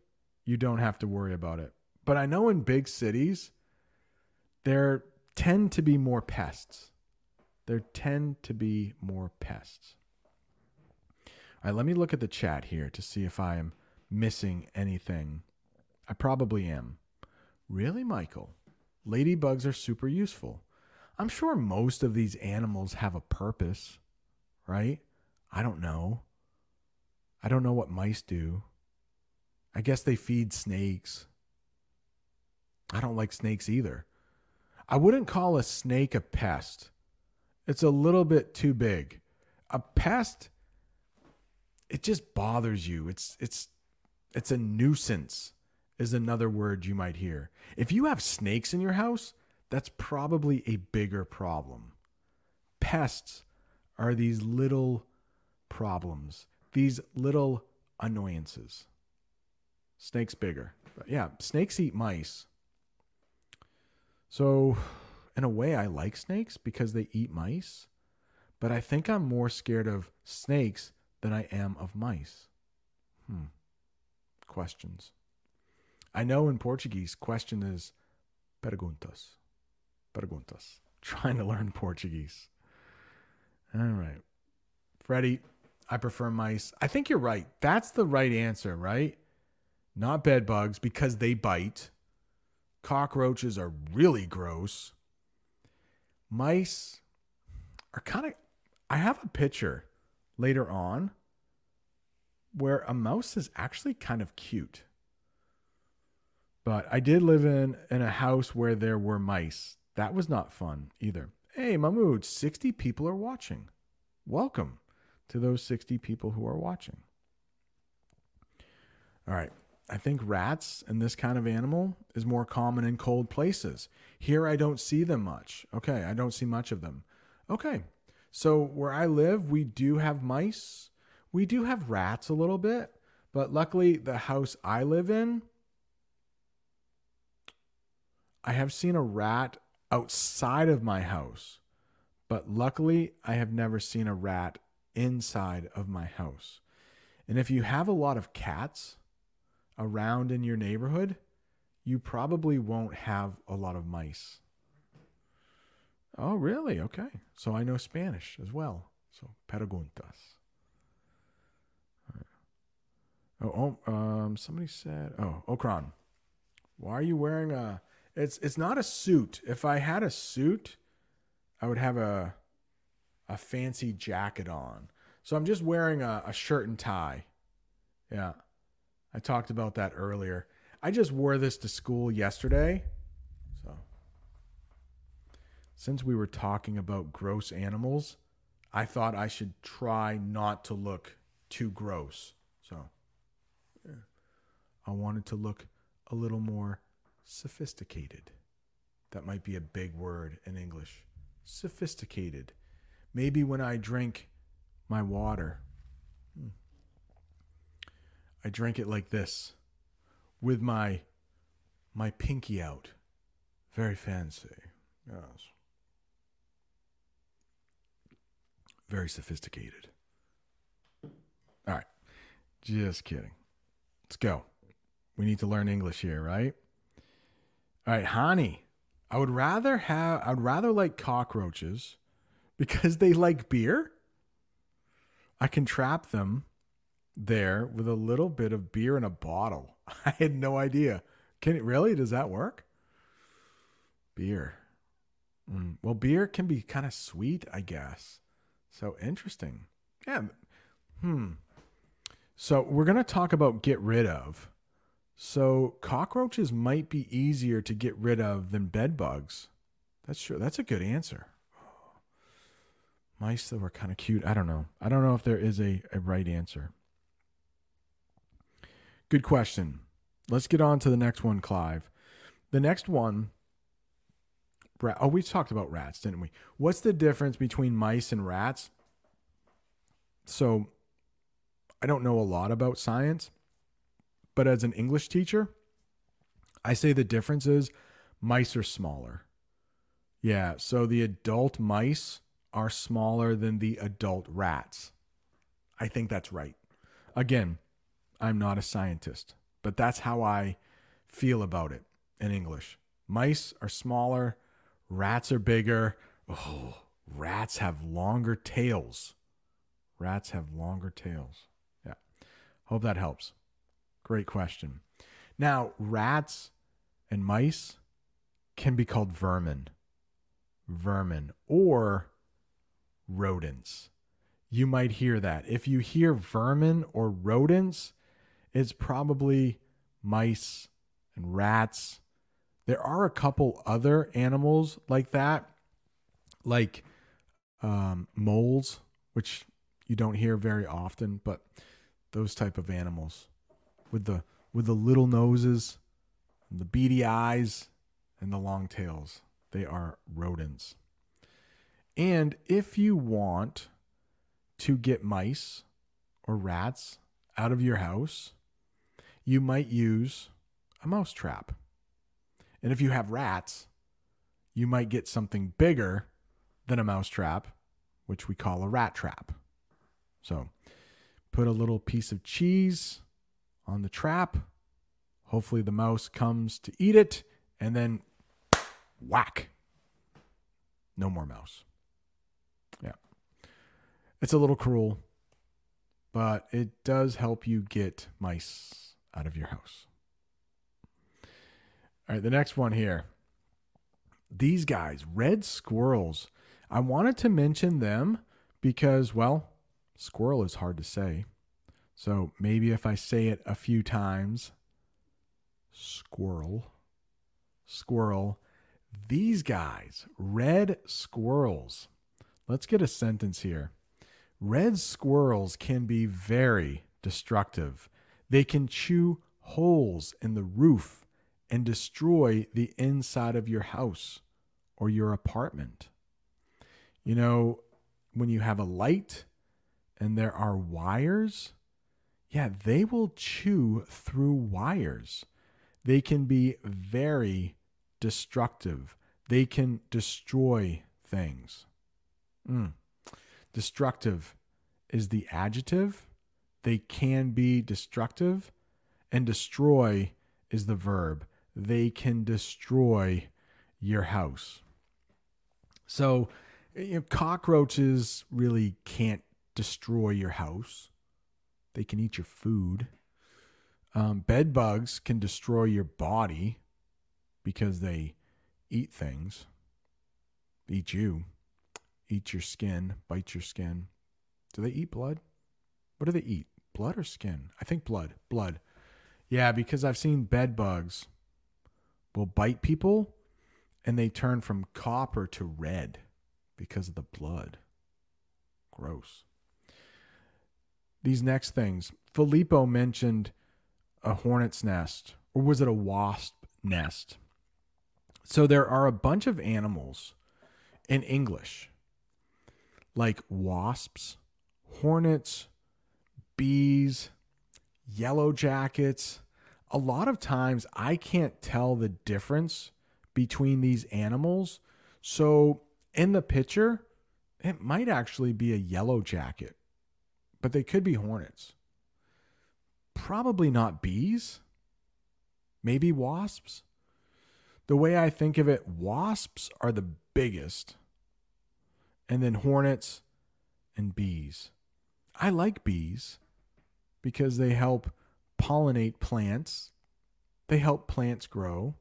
you don't have to worry about it. But I know in big cities, there tend to be more pests. There tend to be more pests. All right, let me look at the chat here to see if I am missing anything. I probably am. Really, Michael? Ladybugs are super useful. I'm sure most of these animals have a purpose, right? I don't know. I don't know what mice do. I guess they feed snakes. I don't like snakes either. I wouldn't call a snake a pest. It's a little bit too big. A pest it just bothers you. It's it's it's a nuisance is another word you might hear. If you have snakes in your house, that's probably a bigger problem. Pests are these little problems, these little annoyances. Snakes bigger. But yeah, snakes eat mice. So, in a way, I like snakes because they eat mice, but I think I'm more scared of snakes than I am of mice. Hmm. Questions. I know in Portuguese, question is perguntas. Perguntas. Trying to learn Portuguese. All right. Freddie, I prefer mice. I think you're right. That's the right answer, right? Not bed bugs because they bite. Cockroaches are really gross. Mice are kind of. I have a picture later on where a mouse is actually kind of cute. But I did live in in a house where there were mice. That was not fun either. Hey, Mahmoud, 60 people are watching. Welcome to those 60 people who are watching. All right. I think rats and this kind of animal is more common in cold places. Here I don't see them much. Okay, I don't see much of them. Okay. So where I live, we do have mice. We do have rats a little bit, but luckily the house I live in I have seen a rat outside of my house, but luckily I have never seen a rat inside of my house. And if you have a lot of cats around in your neighborhood, you probably won't have a lot of mice. Oh, really? Okay. So I know Spanish as well. So preguntas. Oh, oh um, somebody said, oh, Okran, why are you wearing a it's it's not a suit. If I had a suit, I would have a a fancy jacket on. So I'm just wearing a, a shirt and tie. Yeah. I talked about that earlier. I just wore this to school yesterday. So since we were talking about gross animals, I thought I should try not to look too gross. So. I wanted to look a little more sophisticated. That might be a big word in English. Sophisticated. Maybe when I drink my water, I drank it like this with my my pinky out. Very fancy. Yes. Very sophisticated. All right. Just kidding. Let's go. We need to learn English here, right? All right, Hani. I would rather have I'd rather like cockroaches because they like beer. I can trap them there with a little bit of beer in a bottle. I had no idea. Can it really? Does that work? Beer. Mm. Well, beer can be kind of sweet, I guess. So interesting. Yeah. Hmm. So we're going to talk about get rid of. So cockroaches might be easier to get rid of than bed bugs. That's true. That's a good answer. Mice that were kind of cute. I don't know. I don't know if there is a, a right answer. Good question. Let's get on to the next one, Clive. The next one. Oh, we talked about rats, didn't we? What's the difference between mice and rats? So, I don't know a lot about science, but as an English teacher, I say the difference is mice are smaller. Yeah, so the adult mice are smaller than the adult rats. I think that's right. Again, I'm not a scientist, but that's how I feel about it in English. Mice are smaller, rats are bigger. Oh, rats have longer tails. Rats have longer tails. Yeah. Hope that helps. Great question. Now, rats and mice can be called vermin. Vermin or rodents. You might hear that. If you hear vermin or rodents, it's probably mice and rats. There are a couple other animals like that, like um, moles, which you don't hear very often, but those type of animals with the with the little noses, the beady eyes, and the long tails. They are rodents. And if you want to get mice or rats out of your house, you might use a mouse trap. And if you have rats, you might get something bigger than a mouse trap, which we call a rat trap. So put a little piece of cheese on the trap. Hopefully, the mouse comes to eat it, and then whack. No more mouse. Yeah. It's a little cruel, but it does help you get mice out of your house. All right, the next one here. These guys, red squirrels. I wanted to mention them because, well, squirrel is hard to say. So maybe if I say it a few times, squirrel, squirrel. These guys, red squirrels. Let's get a sentence here. Red squirrels can be very destructive. They can chew holes in the roof and destroy the inside of your house or your apartment. You know, when you have a light and there are wires, yeah, they will chew through wires. They can be very destructive. They can destroy things. Mm. Destructive is the adjective. They can be destructive. And destroy is the verb. They can destroy your house. So, you know, cockroaches really can't destroy your house. They can eat your food. Um, bed bugs can destroy your body because they eat things, eat you, eat your skin, bite your skin. Do they eat blood? What do they eat? Blood or skin? I think blood. Blood. Yeah, because I've seen bed bugs will bite people and they turn from copper to red because of the blood. Gross. These next things. Filippo mentioned a hornet's nest, or was it a wasp nest? So there are a bunch of animals in English, like wasps, hornets, bees, yellow jackets. A lot of times I can't tell the difference between these animals. So in the picture, it might actually be a yellow jacket, but they could be hornets. Probably not bees, maybe wasps. The way I think of it, wasps are the biggest, and then hornets and bees. I like bees because they help pollinate plants, they help plants grow.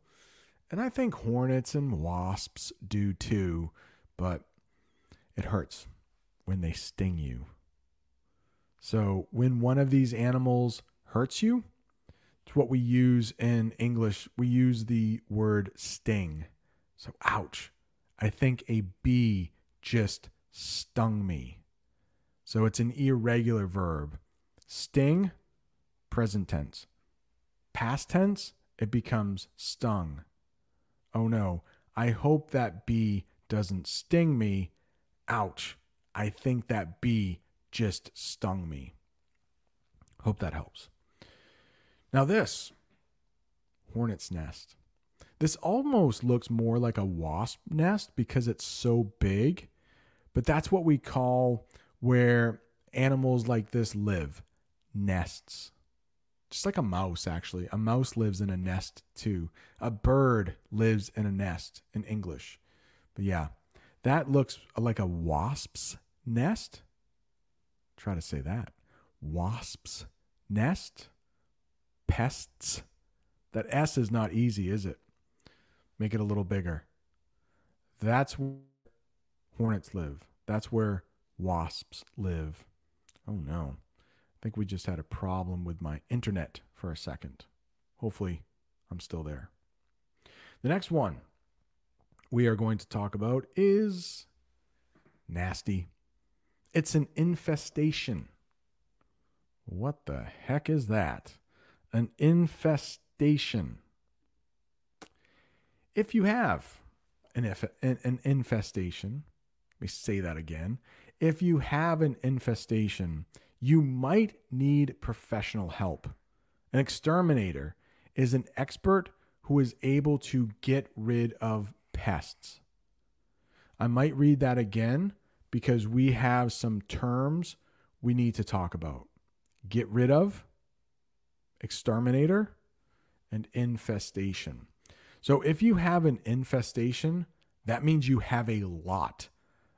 And I think hornets and wasps do too, but it hurts when they sting you. So when one of these animals hurts you, it's what we use in English. We use the word sting. So, ouch. I think a bee just stung me. So it's an irregular verb. Sting, present tense. Past tense, it becomes stung. Oh no, I hope that bee doesn't sting me. Ouch. I think that bee just stung me. Hope that helps. Now, this hornet's nest. This almost looks more like a wasp nest because it's so big, but that's what we call where animals like this live nests. just like a mouse, actually. A mouse lives in a nest too. A bird lives in a nest in English. But yeah, that looks like a wasp's nest. Try to say that. Wasp's nest. Pests. That S is not easy, is it? Make it a little bigger. That's where hornets live. That's where wasps live. Oh no. I think we just had a problem with my internet for a second. Hopefully, I'm still there. The next one we are going to talk about is nasty. It's an infestation. What the heck is that? An infestation. If you have an, an infestation, let me say that again. If you have an infestation, you might need professional help. An exterminator is an expert who is able to get rid of pests. I might read that again because we have some terms we need to talk about get rid of, exterminator, and infestation. So if you have an infestation, that means you have a lot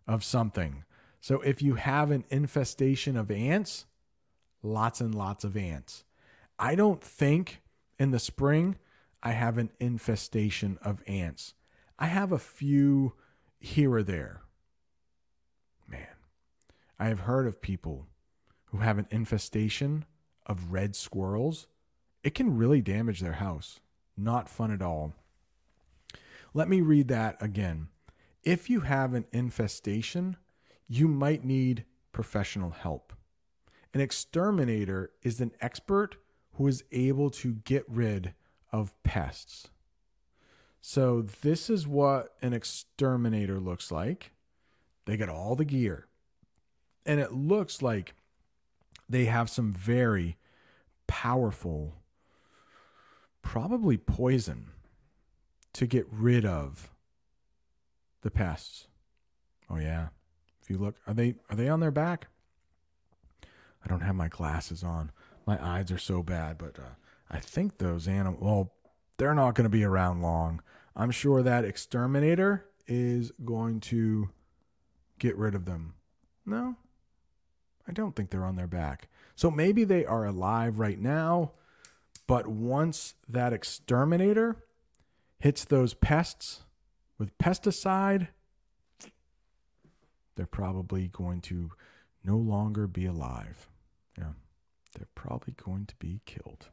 of something. So if you have an infestation of ants, lots and lots of ants. I don't think in the spring I have an infestation of ants. I have a few here or there. Man, I have heard of people who have an infestation of red squirrels. It can really damage their house. Not fun at all. Let me read that again. If you have an infestation you might need professional help. An exterminator is an expert who is able to get rid of pests. So, this is what an exterminator looks like. They get all the gear. And it looks like they have some very powerful, probably poison to get rid of the pests. Oh, yeah you look, are they are they on their back? I don't have my glasses on. My eyes are so bad, but uh, I think those animals. Well, they're not going to be around long. I'm sure that exterminator is going to get rid of them. No, I don't think they're on their back. So maybe they are alive right now, but once that exterminator hits those pests with pesticide, they're probably going to no longer be alive. Yeah, they're probably going to be killed.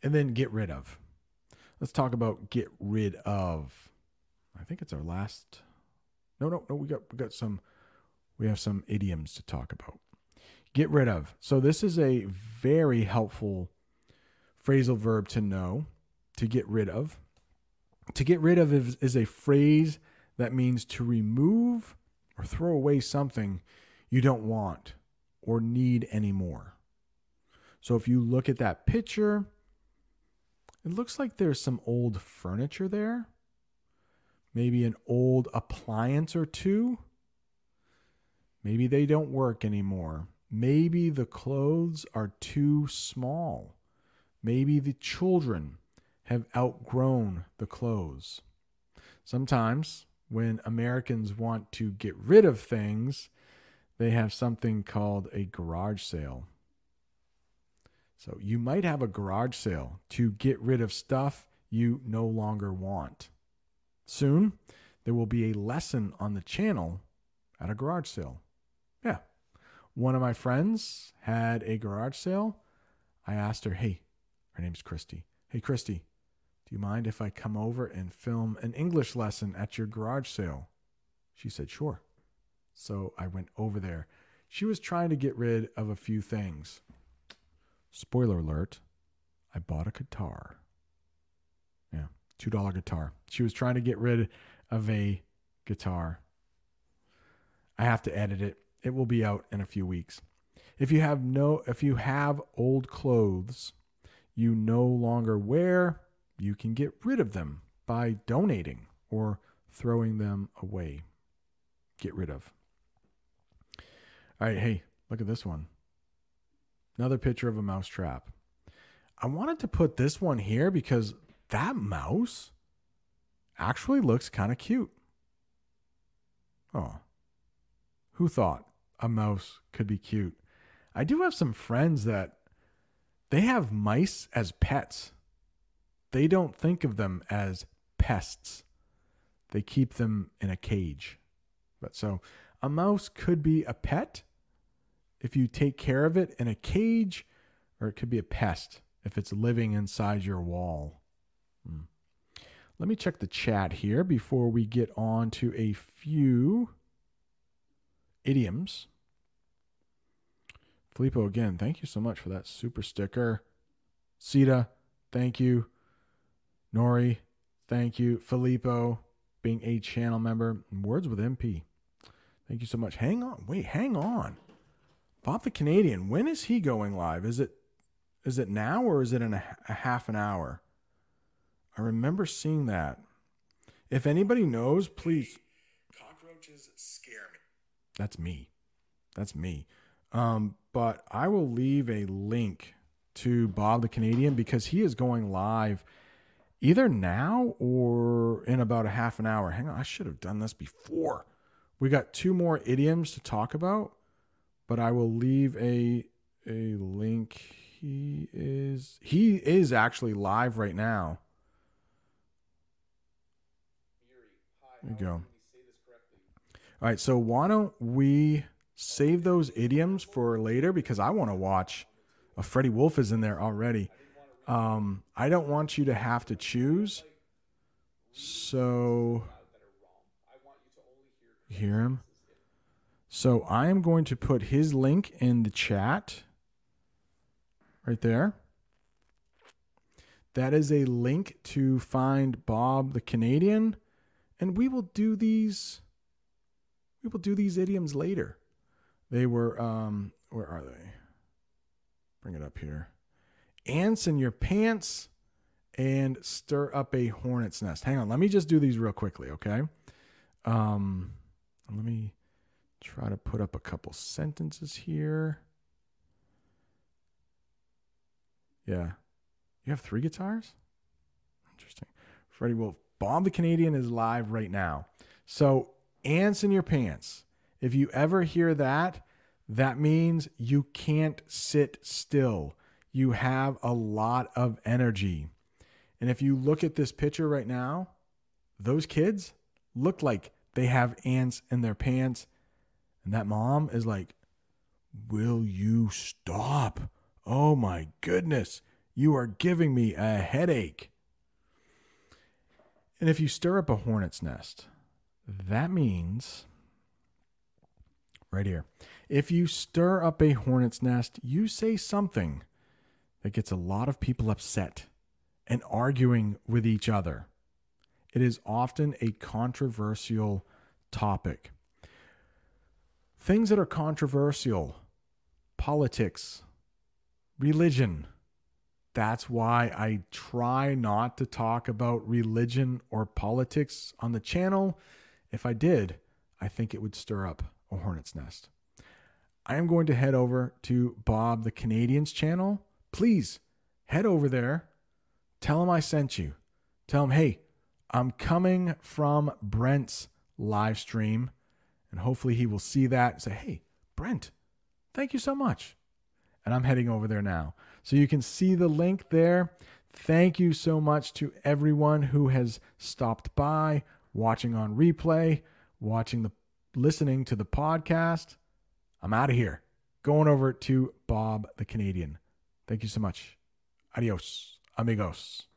And then get rid of. Let's talk about get rid of. I think it's our last. No, no, no. We got we got some. We have some idioms to talk about. Get rid of. So this is a very helpful phrasal verb to know. To get rid of. To get rid of is, is a phrase that means to remove or throw away something you don't want or need anymore. So if you look at that picture, it looks like there's some old furniture there. Maybe an old appliance or two. Maybe they don't work anymore. Maybe the clothes are too small. Maybe the children have outgrown the clothes. Sometimes when Americans want to get rid of things, they have something called a garage sale. So you might have a garage sale to get rid of stuff you no longer want. Soon, there will be a lesson on the channel at a garage sale. Yeah. One of my friends had a garage sale. I asked her, hey, her name's Christy. Hey, Christy, do you mind if I come over and film an English lesson at your garage sale? She said, Sure. So I went over there. She was trying to get rid of a few things. Spoiler alert, I bought a guitar. Yeah, $2 guitar. She was trying to get rid of a guitar. I have to edit it. It will be out in a few weeks. If you have no if you have old clothes you no longer wear, you can get rid of them by donating or throwing them away. Get rid of. All right, hey, look at this one. Another picture of a mouse trap. I wanted to put this one here because that mouse actually looks kind of cute. Oh, who thought a mouse could be cute? I do have some friends that they have mice as pets. They don't think of them as pests. They keep them in a cage. But so a mouse could be a pet if you take care of it in a cage, or it could be a pest if it's living inside your wall. Hmm. Let me check the chat here before we get on to a few idioms. Filippo, again, thank you so much for that super sticker. Sita, thank you. Nori, thank you. Filippo, being a channel member. Words with MP. Thank you so much. Hang on. Wait, hang on. Bob the Canadian, when is he going live? Is it is it now or is it in a, a half an hour? I remember seeing that. If anybody knows, please. Cockroaches scare me. That's me. That's me. Um, but I will leave a link to Bob the Canadian because he is going live either now or in about a half an hour. Hang on, I should have done this before. We got two more idioms to talk about, but I will leave a a link. He is he is actually live right now. There you go. All right, so why don't we save those idioms for later because I want to watch. A Freddie Wolf is in there already. Um, I don't want you to have to choose. So hear him. So I am going to put his link in the chat right there. That is a link to find Bob the Canadian and we will do these we will do these idioms later. They were um where are they? Bring it up here. Ants in your pants and stir up a hornet's nest. Hang on, let me just do these real quickly, okay? Um let me try to put up a couple sentences here. Yeah. You have three guitars? Interesting. Freddie Wolf. Bob the Canadian is live right now. So, ants in your pants. If you ever hear that, that means you can't sit still. You have a lot of energy. And if you look at this picture right now, those kids look like they have ants in their pants. And that mom is like, Will you stop? Oh my goodness, you are giving me a headache. And if you stir up a hornet's nest, that means right here. If you stir up a hornet's nest, you say something that gets a lot of people upset and arguing with each other. It is often a controversial topic. Things that are controversial, politics, religion. That's why I try not to talk about religion or politics on the channel. If I did, I think it would stir up a hornet's nest. I am going to head over to Bob the Canadian's channel. Please head over there. Tell him I sent you. Tell him, hey, I'm coming from Brent's live stream. And hopefully he will see that and say, hey, Brent, thank you so much. And I'm heading over there now. So you can see the link there. Thank you so much to everyone who has stopped by, watching on replay, watching the listening to the podcast. I'm out of here. Going over to Bob the Canadian. Thank you so much. Adios, amigos.